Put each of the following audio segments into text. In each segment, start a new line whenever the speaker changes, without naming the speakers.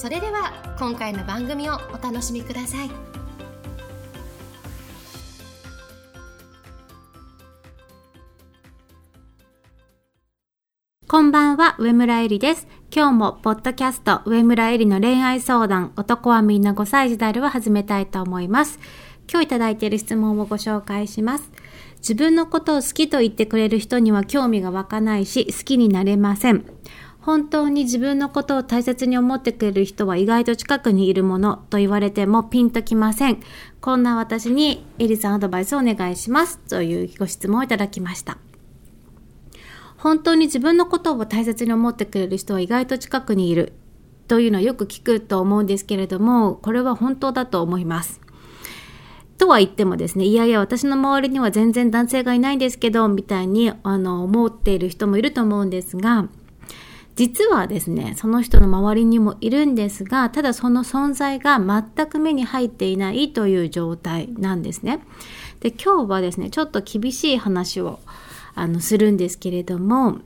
それでは今回の番組をお楽しみください
こんばんは、上村えりです。今日も、ポッドキャスト、上村えりの恋愛相談、男はみんな5歳児であるを始めたいと思います。今日いただいている質問をご紹介します。自分のことを好きと言ってくれる人には興味が湧かないし、好きになれません。本当に自分のことを大切に思ってくれる人は意外と近くにいるものと言われてもピンときません。こんな私にエリさんアドバイスをお願いします。というご質問をいただきました。本当に自分のことを大切に思ってくれる人は意外と近くにいるというのはよく聞くと思うんですけれども、これは本当だと思います。とは言ってもですね、いやいや私の周りには全然男性がいないんですけど、みたいにあの思っている人もいると思うんですが、実はですね、その人の周りにもいるんですが、ただその存在が全く目に入っていないという状態なんですね。で、今日はですね、ちょっと厳しい話をあの、するんですけれども、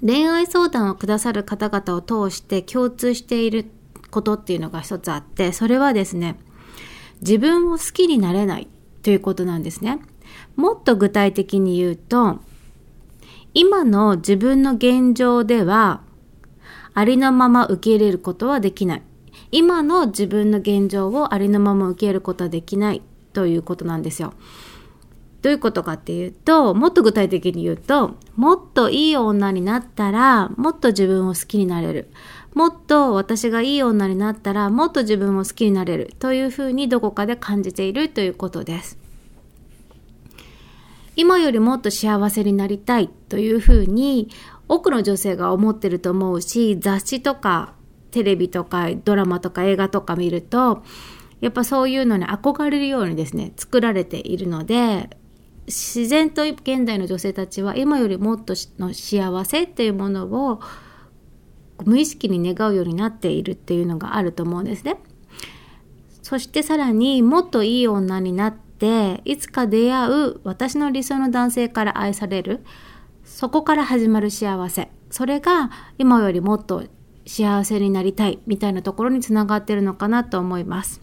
恋愛相談をくださる方々を通して共通していることっていうのが一つあって、それはですね、自分を好きになれないということなんですね。もっと具体的に言うと、今の自分の現状では、ありのまま受け入れることはできない。今の自分の現状をありのまま受け入れることはできないということなんですよ。どういうことかっていうと、もっと具体的に言うと、もっといい女になったら、もっと自分を好きになれる。もっと私がいい女になったら、もっと自分を好きになれる。というふうにどこかで感じているということです。今よりもっと幸せになりたいというふうに多くの女性が思ってると思うし、雑誌とかテレビとかドラマとか映画とか見ると、やっぱそういうのに憧れるようにですね、作られているので、自然と現代の女性たちは今よりもっとの幸せっていうものを無意識に願うようになっているっていうのがあると思うんですね。そしてさらにもっといい女になっていつか出会う私の理想の男性から愛されるそこから始まる幸せそれが今よりもっと幸せになりたいみたいなところにつながってるのかなと思います。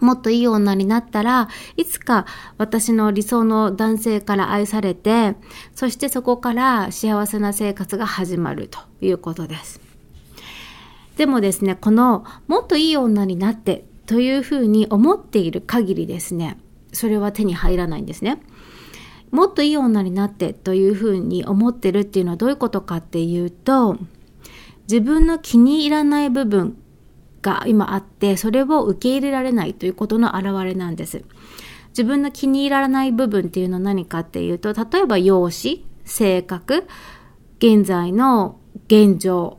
もっといい女になったらいつか私の理想の男性から愛されて、そしてそこから幸せな生活が始まるということです。でもですね、このもっといい女になってというふうに思っている限りですね、それは手に入らないんですね。もっといい女になってというふうに思ってるっていうのはどういうことかっていうと、自分の気に入らない部分が今あって、それを受け入れられないということの表れなんです。自分の気に入らない部分っていうのは何かっていうと、例えば容姿、性格、現在の現状、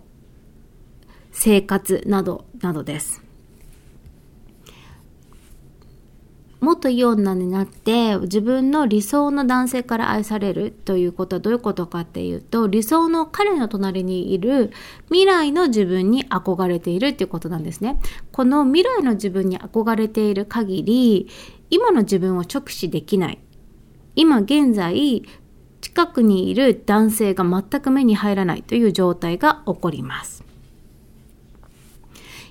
生活などなどです。もっといい女になって自分の理想の男性から愛されるということはどういうことかっていうと理想の彼の隣にいる未来の自分に憧れているっていうことなんですね。この未来の自分に憧れている限り今の自分を直視できない。今現在近くにいる男性が全く目に入らないという状態が起こります。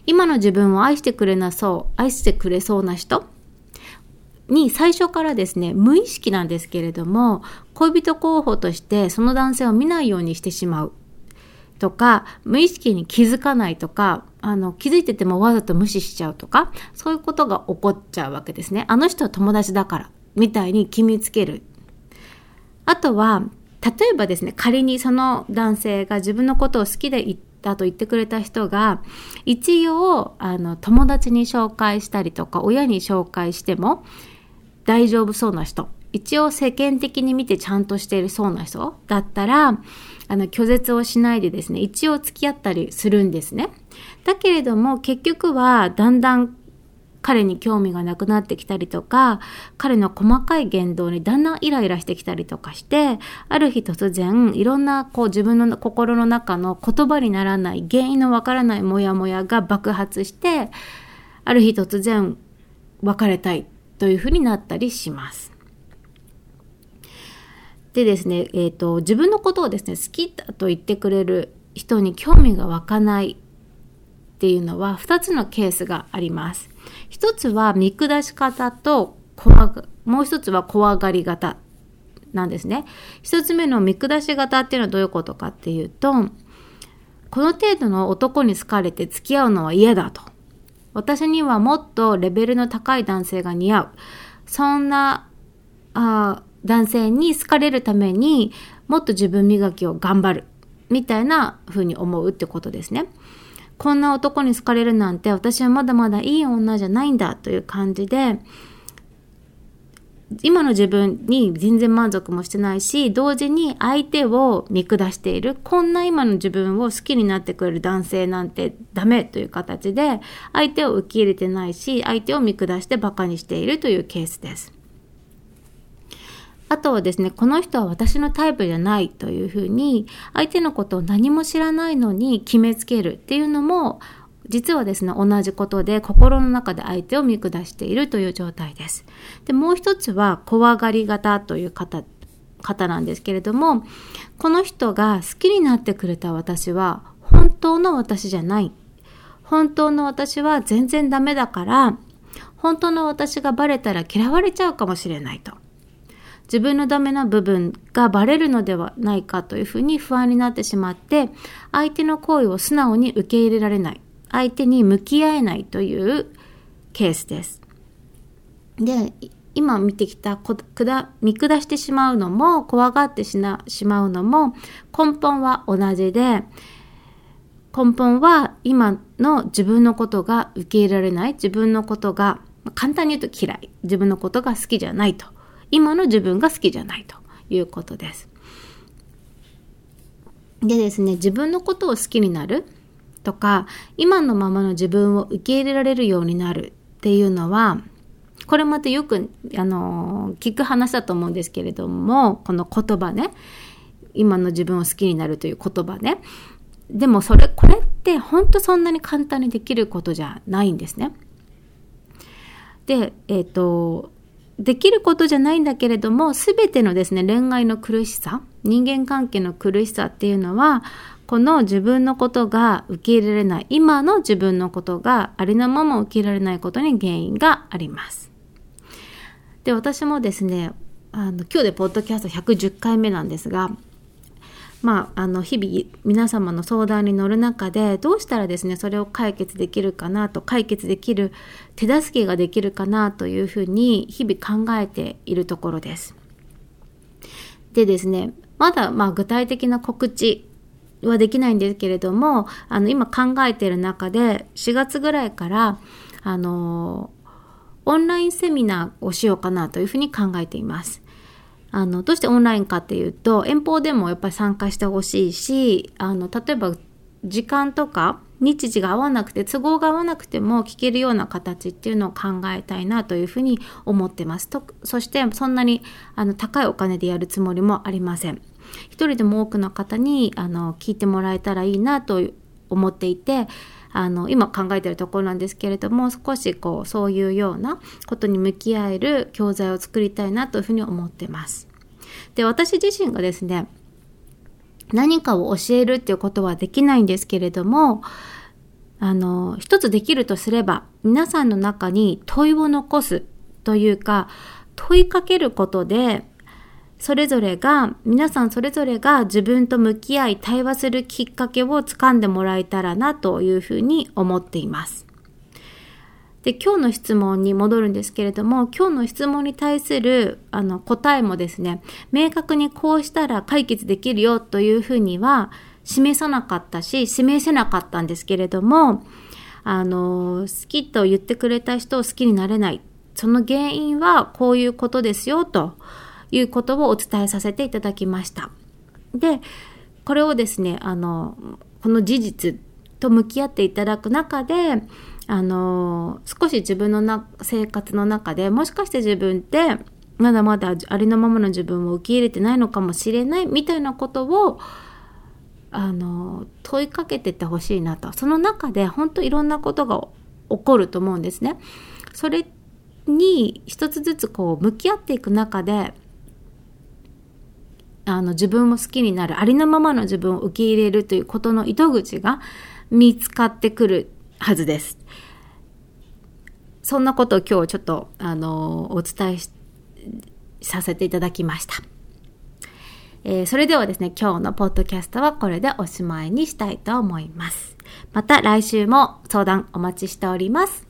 今の自分を愛してくれなそう、愛してくれそうな人に最初からですね、無意識なんですけれども、恋人候補としてその男性を見ないようにしてしまう。とか、無意識に気づかないとか、あの、気づいててもわざと無視しちゃうとか、そういうことが起こっちゃうわけですね。あの人は友達だから、みたいに決めつける。あとは、例えばですね、仮にその男性が自分のことを好きで言ったと言ってくれた人が、一応、あの、友達に紹介したりとか、親に紹介しても、大丈夫そうな人。一応世間的に見てちゃんとしているそうな人。だったら、あの、拒絶をしないでですね、一応付き合ったりするんですね。だけれども、結局はだんだん彼に興味がなくなってきたりとか、彼の細かい言動にだんだんイライラしてきたりとかして、ある日突然、いろんなこう自分の心の中の言葉にならない原因のわからないモヤモヤが爆発して、ある日突然別れたい。というふうになったりします。でですね、え、ー、と、自分のことをですね、好きだと言ってくれる人に興味が湧かないっていうのは2つのケースがあります。1つは見下し方と怖もう1つは怖がり方なんですね。1つ目の見下し方っていうのはどういうことかっていうと、この程度の男に好かれて付き合うのは嫌だと。私にはもっとレベルの高い男性が似合う。そんな、あ男性に好かれるためにもっと自分磨きを頑張る。みたいな風に思うってことですね。こんな男に好かれるなんて私はまだまだいい女じゃないんだという感じで、今の自分に全然満足もしてないし、同時に相手を見下している。こんな今の自分を好きになってくれる男性なんてダメという形で、相手を受け入れてないし、相手を見下して馬鹿にしているというケースです。あとはですね、この人は私のタイプじゃないというふうに、相手のことを何も知らないのに決めつけるっていうのも、実はですね、同じことで心の中で相手を見下しているという状態です。で、もう一つは怖がり型という方、方なんですけれども、この人が好きになってくれた私は本当の私じゃない。本当の私は全然ダメだから、本当の私がバレたら嫌われちゃうかもしれないと。自分のダメな部分がバレるのではないかというふうに不安になってしまって、相手の行為を素直に受け入れられない。相手に向き合えないというケースです。で、今見てきた見下してしまうのも怖がってしなしまうのも根本は同じで根本は今の自分のことが受け入れられない自分のことが簡単に言うと嫌い自分のことが好きじゃないと今の自分が好きじゃないということです。でですね、自分のことを好きになるとか、今のままの自分を受け入れられるようになるっていうのは、これまたよく、あの、聞く話だと思うんですけれども、この言葉ね、今の自分を好きになるという言葉ね。でもそれ、これって本当そんなに簡単にできることじゃないんですね。で、えっ、ー、と、できることじゃないんだけれども、全てのですね、恋愛の苦しさ、人間関係の苦しさっていうのは、この自分のことが受け入れられない、今の自分のことがありのまま受け入れられないことに原因があります。で、私もですね、あの、今日でポッドキャスト110回目なんですが、まあ、あの日々皆様の相談に乗る中でどうしたらですねそれを解決できるかなと解決できる手助けができるかなというふうに日々考えているところです。でですねまだまあ具体的な告知はできないんですけれどもあの今考えている中で4月ぐらいからあのオンラインセミナーをしようかなというふうに考えています。あの、どうしてオンラインかっていうと、遠方でもやっぱり参加してほしいし、あの、例えば時間とか日時が合わなくて、都合が合わなくても聞けるような形っていうのを考えたいなというふうに思ってます。とそして、そんなにあの高いお金でやるつもりもありません。一人でも多くの方にあの聞いてもらえたらいいなと思っていて、あの、今考えてるところなんですけれども、少しこう、そういうようなことに向き合える教材を作りたいなというふうに思ってます。で、私自身がですね、何かを教えるっていうことはできないんですけれども、あの、一つできるとすれば、皆さんの中に問いを残すというか、問いかけることで、それぞれが、皆さんそれぞれが自分と向き合い対話するきっかけをつかんでもらえたらなというふうに思っています。で、今日の質問に戻るんですけれども、今日の質問に対するあの答えもですね、明確にこうしたら解決できるよというふうには示さなかったし、示せなかったんですけれども、あの、好きと言ってくれた人を好きになれない。その原因はこういうことですよということをお伝えさせていただきました。で、これをですね、あの、この事実と向き合っていただく中で、あの、少し自分のな生活の中でもしかして自分ってまだまだありのままの自分を受け入れてないのかもしれないみたいなことをあの問いかけてってほしいなとその中で本当いろんなことが起こると思うんですね。それに一つずつこう向き合っていく中であの自分を好きになるありのままの自分を受け入れるということの糸口が見つかってくるはずです。そんなことを今日ちょっとあのお伝えさせていただきました。えー、それではですね、今日のポッドキャストはこれでおしまいにしたいと思います。また来週も相談お待ちしております。